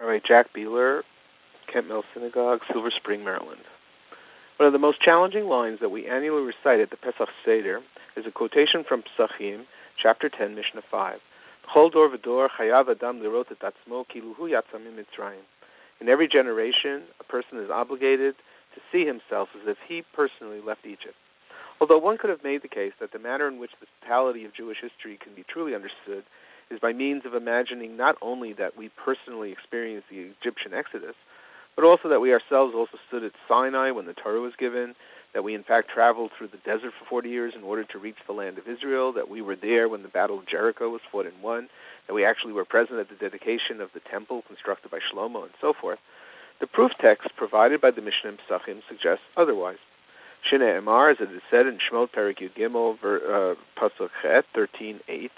Rabbi Jack Bieler, Kemp Mill Synagogue, Silver Spring, Maryland. One of the most challenging lines that we annually recite at the Pesach Seder is a quotation from Pesachim, chapter 10, Mishnah 5. In every generation, a person is obligated to see himself as if he personally left Egypt. Although one could have made the case that the manner in which the totality of Jewish history can be truly understood is by means of imagining not only that we personally experienced the Egyptian exodus, but also that we ourselves also stood at Sinai when the Torah was given, that we in fact traveled through the desert for 40 years in order to reach the land of Israel, that we were there when the Battle of Jericho was fought and won, that we actually were present at the dedication of the temple constructed by Shlomo, and so forth. The proof text provided by the Mishnah and Pesachim suggests otherwise. Shine Emar, as it is said in Shemot Perek Gimel, uh, Pasuk Chet, 13.8,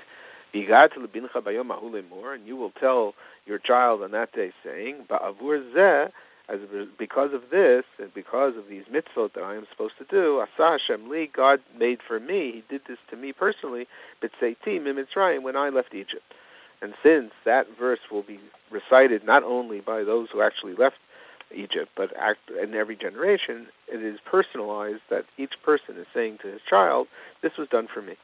and you will tell your child on that day, saying, Ba'avur zeh, as because of this and because of these mitzvot that I am supposed to do, Asa Hashem li, God made for me. He did this to me personally, B'tzeiti mimitzrayim, when I left Egypt. And since that verse will be recited not only by those who actually left Egypt, but act, in every generation, it is personalized that each person is saying to his child, "This was done for me."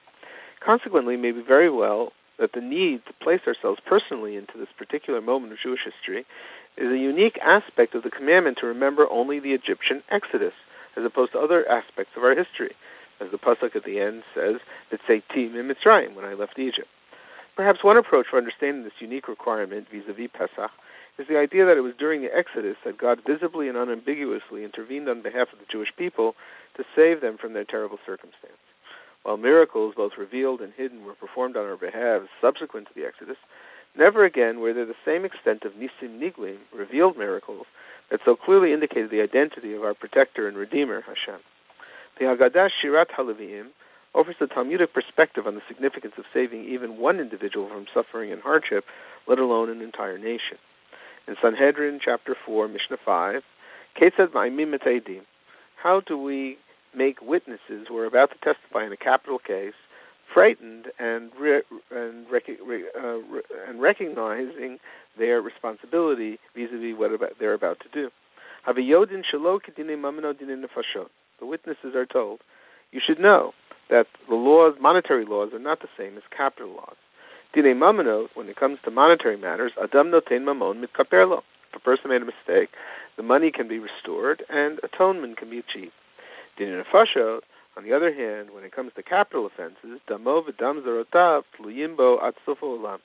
Consequently, maybe very well that the need to place ourselves personally into this particular moment of Jewish history is a unique aspect of the commandment to remember only the Egyptian exodus, as opposed to other aspects of our history, as the pasuk at the end says, "V'tzeitim in Mitzrayim," when I left Egypt. Perhaps one approach for understanding this unique requirement vis-a-vis Pesach is the idea that it was during the Exodus that God visibly and unambiguously intervened on behalf of the Jewish people to save them from their terrible circumstance. While miracles, both revealed and hidden, were performed on our behalf subsequent to the Exodus, never again were there the same extent of nisim niglim, revealed miracles, that so clearly indicated the identity of our protector and redeemer, Hashem. The Haggadah Shirat Haleviim offers the Talmudic perspective on the significance of saving even one individual from suffering and hardship, let alone an entire nation. In Sanhedrin chapter 4, Mishnah 5, Ketzad Ma'imim How do we make witnesses who are about to testify in a capital case frightened and re- and, rec- uh, and recognizing their responsibility vis-a-vis what about, they're about to do. The witnesses are told, you should know that the laws, monetary laws, are not the same as capital laws. Dine mamonot, when it comes to monetary matters, adam noten mamon mitkaperlo. If a person made a mistake, the money can be restored and atonement can be achieved. Dine nefashot, on the other hand, when it comes to capital offenses, damo v'dam zarotav tluyimbo olam.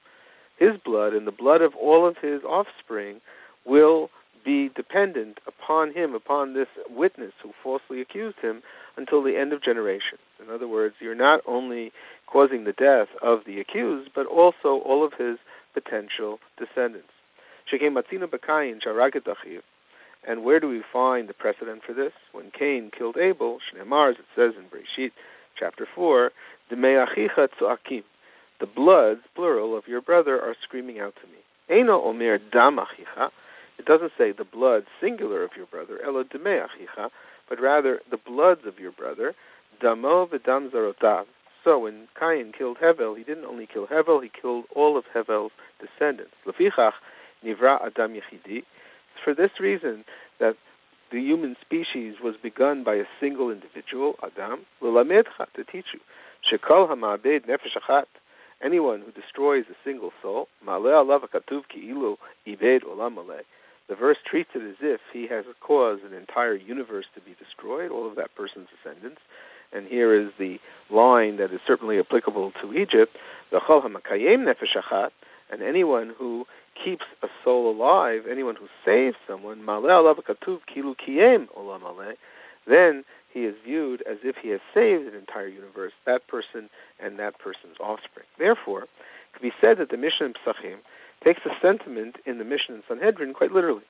His blood and the blood of all of his offspring will be dependent upon him, upon this witness who falsely accused him, until the end of generations. In other words, you're not only causing the death of the accused, but also all of his potential descendants. And where do we find the precedent for this? When Cain killed Abel, Shneimar, as it says in Breshit, chapter 4, the bloods, plural, of your brother are screaming out to me. Eino omer dam It doesn't say the blood, singular, of your brother, elo but rather the bloods of your brother, damo v'dam zarotav. So when Cain killed Hevel, he didn't only kill Hevel, he killed all of Hevel's descendants. Lefichach nivra adam yechidi. For this reason that the human species was begun by a single individual, Adam, l'lamedcha, to teach you, shekol hama'abed nefesh achat, anyone who destroys a single soul, ma'aleh alav katuv ki'ilu ibed olam maleh, the verse treats it as if he has caused an entire universe to be destroyed, all of that person's descendants. And here is the line that is certainly applicable to Egypt: the hamakayem nefesh achat, and anyone who keeps a soul alive, anyone who saves someone, alav katuv kilu kiyem olam then he is viewed as if he has saved an entire universe, that person and that person's offspring. Therefore, it can be said that the Mishnah in Pesachim takes the sentiment in the Mishnah in Sanhedrin quite literally.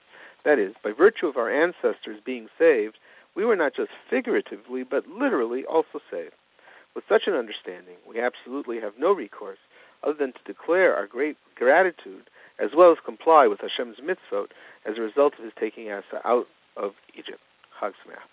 That is, by virtue of our ancestors being saved, we were not just figuratively, but literally also saved. With such an understanding, we absolutely have no recourse other than to declare our great gratitude as well as comply with Hashem's mitzvot as a result of his taking us out of Egypt. Chag Sameach.